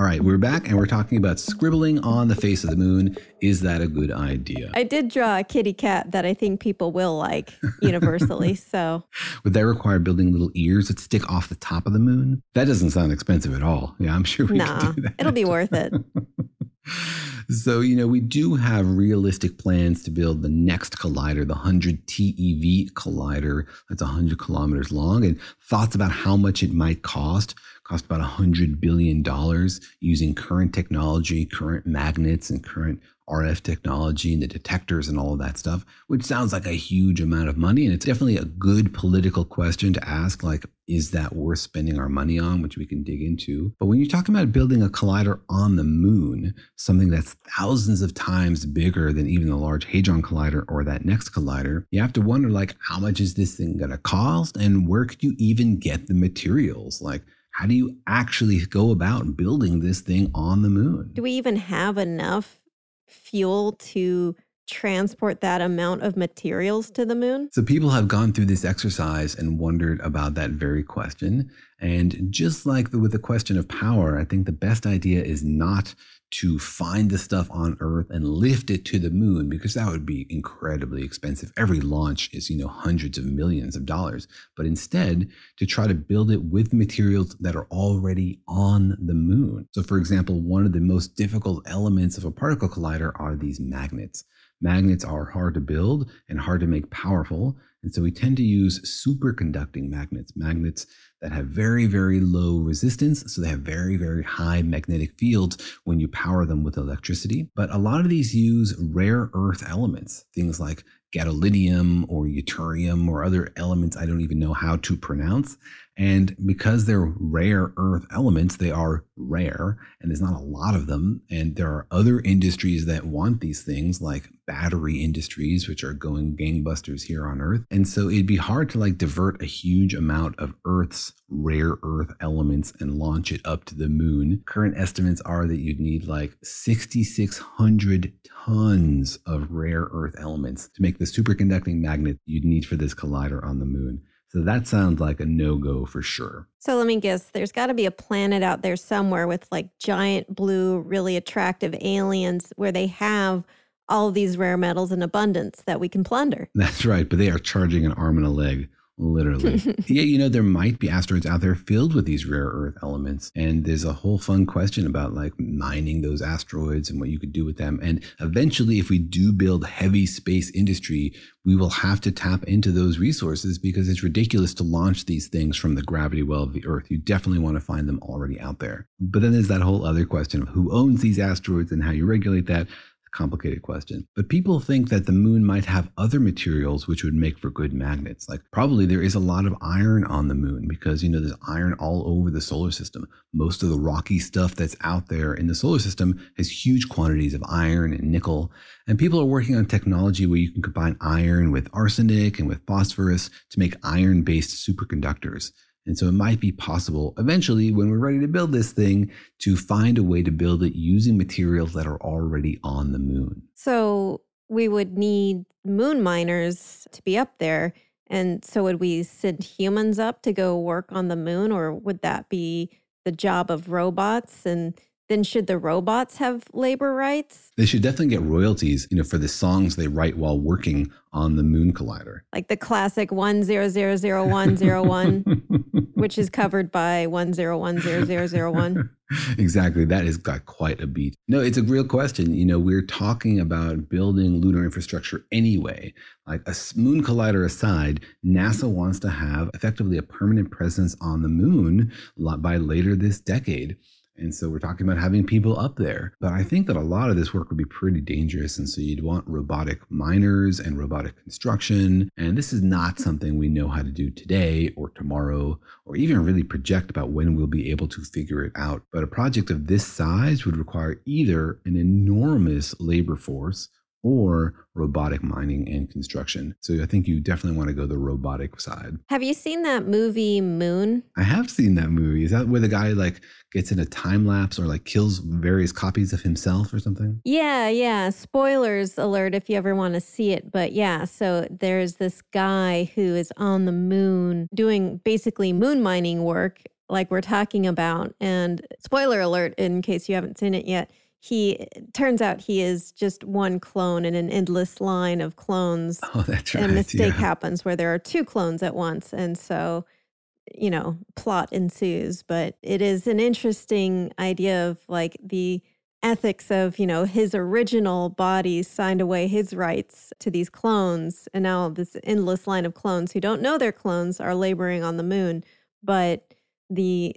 All right, we're back and we're talking about scribbling on the face of the moon. Is that a good idea? I did draw a kitty cat that I think people will like universally. so, Would that require building little ears that stick off the top of the moon? That doesn't sound expensive at all. Yeah, I'm sure we nah, could do that. it'll be worth it. So, you know, we do have realistic plans to build the next collider, the 100 TeV collider that's 100 kilometers long, and thoughts about how much it might cost. Cost about $100 billion using current technology, current magnets, and current RF technology and the detectors and all of that stuff, which sounds like a huge amount of money. And it's definitely a good political question to ask, like, is that worth spending our money on, which we can dig into. But when you're talking about building a collider on the moon, something that's thousands of times bigger than even the Large Hadron Collider or that next collider, you have to wonder, like, how much is this thing going to cost? And where could you even get the materials? Like, how do you actually go about building this thing on the moon? Do we even have enough fuel to transport that amount of materials to the moon? So people have gone through this exercise and wondered about that very question. And just like the, with the question of power, I think the best idea is not to find the stuff on Earth and lift it to the moon because that would be incredibly expensive. Every launch is, you know, hundreds of millions of dollars. But instead, to try to build it with materials that are already on the moon. So, for example, one of the most difficult elements of a particle collider are these magnets. Magnets are hard to build and hard to make powerful. And so we tend to use superconducting magnets, magnets that have very, very low resistance. So they have very, very high magnetic fields when you power them with electricity. But a lot of these use rare earth elements, things like gadolinium or yttrium or other elements I don't even know how to pronounce. And because they're rare earth elements, they are rare and there's not a lot of them. And there are other industries that want these things, like battery industries, which are going gangbusters here on Earth. And so it'd be hard to like divert a huge amount of Earth's rare earth elements and launch it up to the moon. Current estimates are that you'd need like 6,600 tons of rare earth elements to make the superconducting magnet you'd need for this collider on the moon. So that sounds like a no go for sure. So let me guess there's got to be a planet out there somewhere with like giant blue, really attractive aliens where they have all these rare metals in abundance that we can plunder. That's right. But they are charging an arm and a leg literally. yeah, you know, there might be asteroids out there filled with these rare earth elements. And there's a whole fun question about like mining those asteroids and what you could do with them. And eventually, if we do build heavy space industry, we will have to tap into those resources because it's ridiculous to launch these things from the gravity well of the Earth. You definitely want to find them already out there. But then there's that whole other question of who owns these asteroids and how you regulate that complicated question. But people think that the moon might have other materials which would make for good magnets. Like probably there is a lot of iron on the moon because, you know, there's iron all over the solar system. Most of the rocky stuff that's out there in the solar system has huge quantities of iron and nickel. And people are working on technology where you can combine iron with arsenic and with phosphorus to make iron based superconductors. And so it might be possible eventually, when we're ready to build this thing, to find a way to build it using materials that are already on the moon. So we would need moon miners to be up there. And so would we send humans up to go work on the moon, or would that be the job of robots? And then should the robots have labor rights? They should definitely get royalties, you know, for the songs they write while working on the moon collider. Like the classic 10000101, which is covered by 10100001. exactly. That has got quite a beat. No, it's a real question. You know, we're talking about building lunar infrastructure anyway. Like a moon collider aside, NASA wants to have effectively a permanent presence on the moon by later this decade. And so we're talking about having people up there. But I think that a lot of this work would be pretty dangerous. And so you'd want robotic miners and robotic construction. And this is not something we know how to do today or tomorrow, or even really project about when we'll be able to figure it out. But a project of this size would require either an enormous labor force or robotic mining and construction. So I think you definitely want to go the robotic side. Have you seen that movie Moon? I have seen that movie. Is that where the guy like gets in a time lapse or like kills various copies of himself or something? Yeah, yeah. Spoilers alert if you ever want to see it. But yeah, so there's this guy who is on the moon doing basically moon mining work like we're talking about. And spoiler alert in case you haven't seen it yet he turns out he is just one clone in an endless line of clones. Oh, that's right. And a mistake yeah. happens where there are two clones at once. And so, you know, plot ensues. But it is an interesting idea of like the ethics of, you know, his original body signed away his rights to these clones. And now this endless line of clones who don't know they're clones are laboring on the moon. But the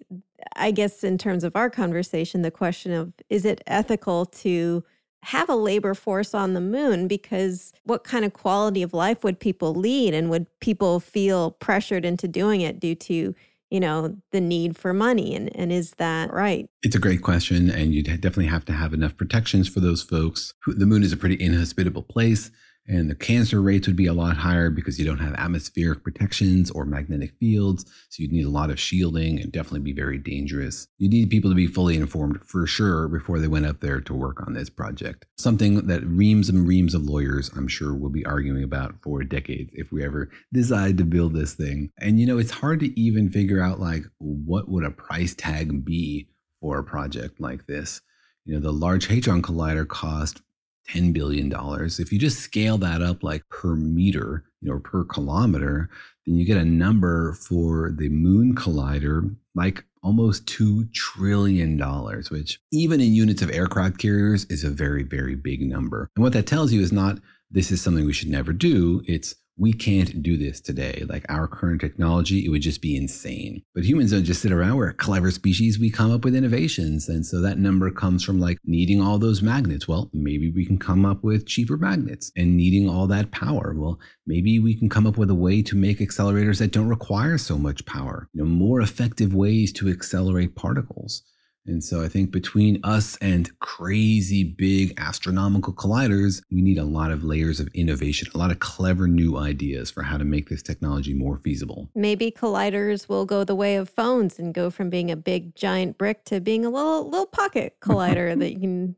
I guess in terms of our conversation, the question of is it ethical to have a labor force on the moon? Because what kind of quality of life would people lead? And would people feel pressured into doing it due to you know the need for money? And, and is that right? It's a great question and you definitely have to have enough protections for those folks the moon is a pretty inhospitable place and the cancer rates would be a lot higher because you don't have atmospheric protections or magnetic fields. So you'd need a lot of shielding and definitely be very dangerous. You need people to be fully informed for sure before they went up there to work on this project. Something that reams and reams of lawyers, I'm sure, will be arguing about for decades if we ever decide to build this thing. And you know, it's hard to even figure out like what would a price tag be for a project like this. You know, the Large Hadron Collider cost $10 billion. If you just scale that up like per meter, you know, per kilometer, then you get a number for the moon collider like almost $2 trillion, which even in units of aircraft carriers is a very, very big number. And what that tells you is not this is something we should never do. It's we can't do this today. Like our current technology, it would just be insane. But humans don't just sit around. We're a clever species. We come up with innovations. And so that number comes from like needing all those magnets. Well, maybe we can come up with cheaper magnets and needing all that power. Well, maybe we can come up with a way to make accelerators that don't require so much power, you know, more effective ways to accelerate particles. And so I think between us and crazy big astronomical colliders, we need a lot of layers of innovation, a lot of clever new ideas for how to make this technology more feasible. Maybe colliders will go the way of phones and go from being a big giant brick to being a little little pocket collider that you can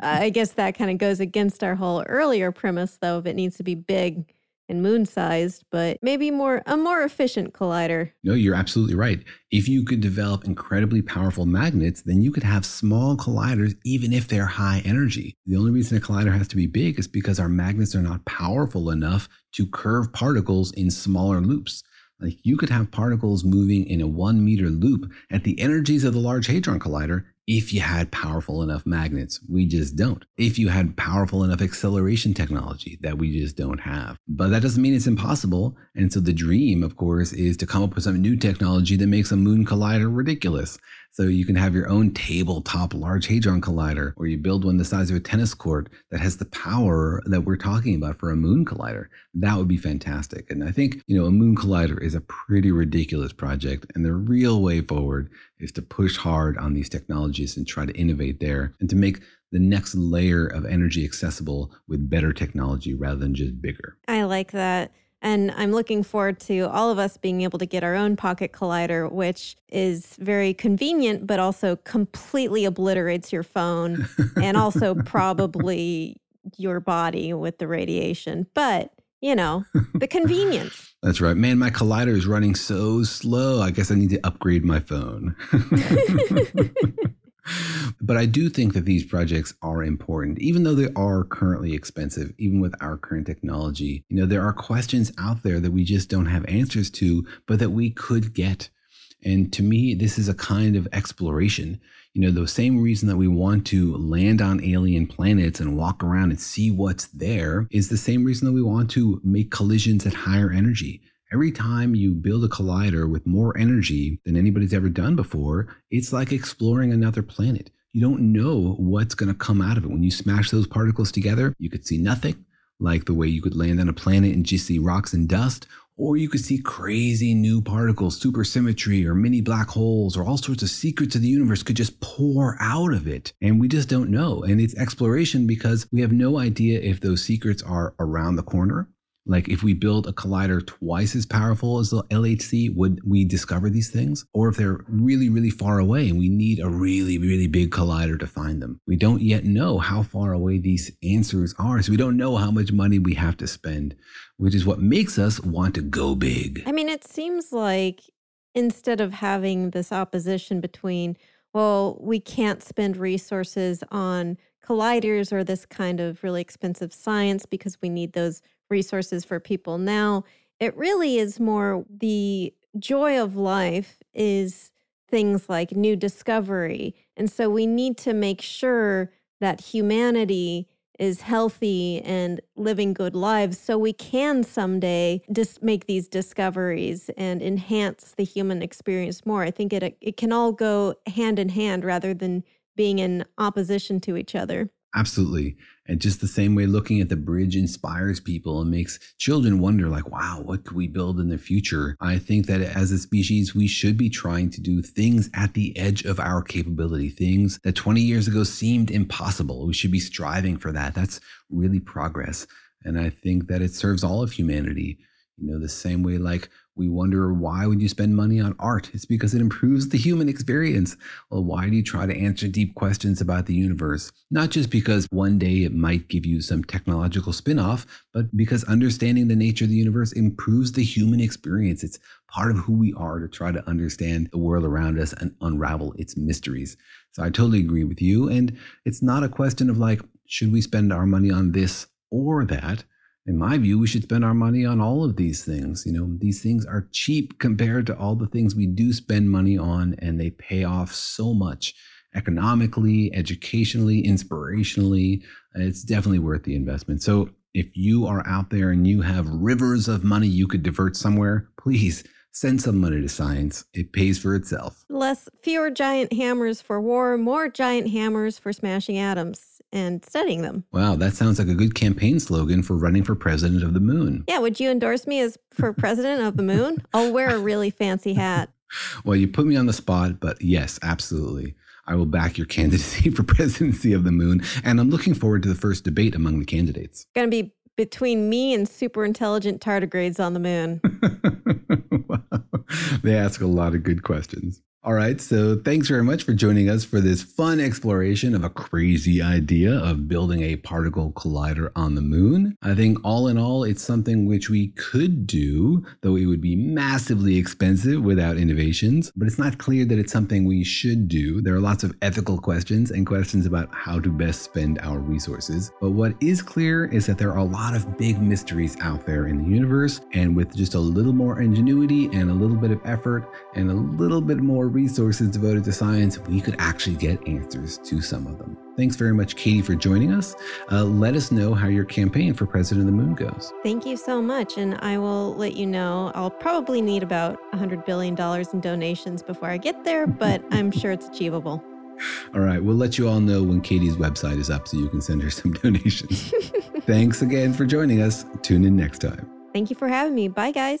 I guess that kind of goes against our whole earlier premise though if it needs to be big and moon sized, but maybe more a more efficient collider. No, you're absolutely right. If you could develop incredibly powerful magnets, then you could have small colliders even if they're high energy. The only reason a collider has to be big is because our magnets are not powerful enough to curve particles in smaller loops. Like you could have particles moving in a one meter loop at the energies of the Large Hadron Collider if you had powerful enough magnets. We just don't. If you had powerful enough acceleration technology that we just don't have. But that doesn't mean it's impossible. And so the dream, of course, is to come up with some new technology that makes a moon collider ridiculous. So you can have your own tabletop large hadron collider, or you build one the size of a tennis court that has the power that we're talking about for a moon collider. That would be fantastic. And I think, you know, a moon collider is a pretty ridiculous project. And the real way forward is to push hard on these technologies and try to innovate there and to make the next layer of energy accessible with better technology rather than just bigger. I like that. And I'm looking forward to all of us being able to get our own pocket collider, which is very convenient, but also completely obliterates your phone and also probably your body with the radiation. But, you know, the convenience. That's right. Man, my collider is running so slow. I guess I need to upgrade my phone. but I do think that these projects are important, even though they are currently expensive, even with our current technology. You know, there are questions out there that we just don't have answers to, but that we could get. And to me, this is a kind of exploration. You know, the same reason that we want to land on alien planets and walk around and see what's there is the same reason that we want to make collisions at higher energy Every time you build a collider with more energy than anybody's ever done before, it's like exploring another planet. You don't know what's going to come out of it. When you smash those particles together, you could see nothing, like the way you could land on a planet and just see rocks and dust, or you could see crazy new particles, supersymmetry, or mini black holes, or all sorts of secrets of the universe could just pour out of it. And we just don't know. And it's exploration because we have no idea if those secrets are around the corner like if we build a collider twice as powerful as the LHC, would we discover these things? Or if they're really, really far away and we need a really, really big collider to find them? We don't yet know how far away these answers are. So we don't know how much money we have to spend, which is what makes us want to go big. I mean, it seems like instead of having this opposition between, well, we can't spend resources on colliders or this kind of really expensive science because we need those resources for people now. It really is more the joy of life is things like new discovery. And so we need to make sure that humanity is healthy and living good lives so we can someday just make these discoveries and enhance the human experience more. I think it uh, it can all go hand in hand rather than being in opposition to each other. Absolutely. And just the same way looking at the bridge inspires people and makes children wonder, like, wow, what could we build in the future? I think that as a species, we should be trying to do things at the edge of our capability, things that 20 years ago seemed impossible. We should be striving for that. That's really progress. And I think that it serves all of humanity. You know, the same way like we wonder why would you spend money on art? It's because it improves the human experience. Well, why do you try to answer deep questions about the universe? Not just because one day it might give you some technological spin-off, but because understanding the nature of the universe improves the human experience. It's part of who we are to try to understand the world around us and unravel its mysteries. So I totally agree with you. And it's not a question of like, should we spend our money on this or that? In my view, we should spend our money on all of these things. You know, these things are cheap compared to all the things we do spend money on, and they pay off so much economically, educationally, inspirationally. It's definitely worth the investment. So if you are out there and you have rivers of money you could divert somewhere, please send some money to science. It pays for itself. Less, fewer giant hammers for war, more giant hammers for smashing atoms and studying them. Wow, that sounds like a good campaign slogan for running for president of the moon. Yeah, would you endorse me as for president of the moon? I'll wear a really fancy hat. Well, you put me on the spot, but yes, absolutely. I will back your candidacy for presidency of the moon, and I'm looking forward to the first debate among the candidates. Going to be between me and super intelligent tardigrades on the moon. wow. They ask a lot of good questions. All right, so thanks very much for joining us for this fun exploration of a crazy idea of building a particle collider on the moon. I think all in all, it's something which we could do, though it would be massively expensive without innovations, but it's not clear that it's something we should do. There are lots of ethical questions and questions about how to best spend our resources. But what is clear is that there are a lot of big mysteries out there in the universe, and with just a little more ingenuity and a little bit of effort and a little bit more resources devoted to science, we could actually get answers to some of them. Thanks very much, Katie, for joining us. Uh, let us know how your campaign for President of the Moon goes. Thank you so much. And I will let you know. I'll probably need about $100 billion in donations before I get there, but I'm sure it's achievable. All right. We'll let you all know when Katie's website is up so you can send her some donations. Thanks again for joining us. Tune in next time. Thank you for having me. Bye, guys.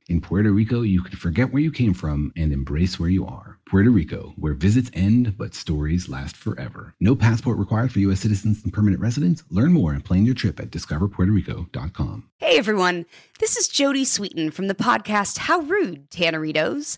In Puerto Rico, you can forget where you came from and embrace where you are. Puerto Rico, where visits end but stories last forever. No passport required for U.S. citizens and permanent residents. Learn more and plan your trip at discoverpuertorico.com. Hey everyone, this is Jodie Sweetin from the podcast How Rude, Tanneritos.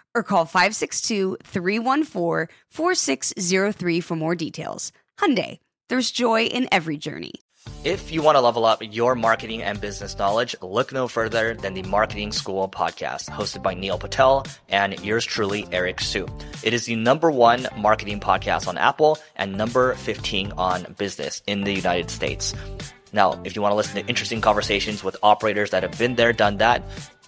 or call 562-314-4603 for more details. Hyundai, there's joy in every journey. If you want to level up your marketing and business knowledge, look no further than the Marketing School podcast, hosted by Neil Patel and yours truly, Eric Siu. It is the number one marketing podcast on Apple and number 15 on business in the United States. Now, if you want to listen to interesting conversations with operators that have been there, done that,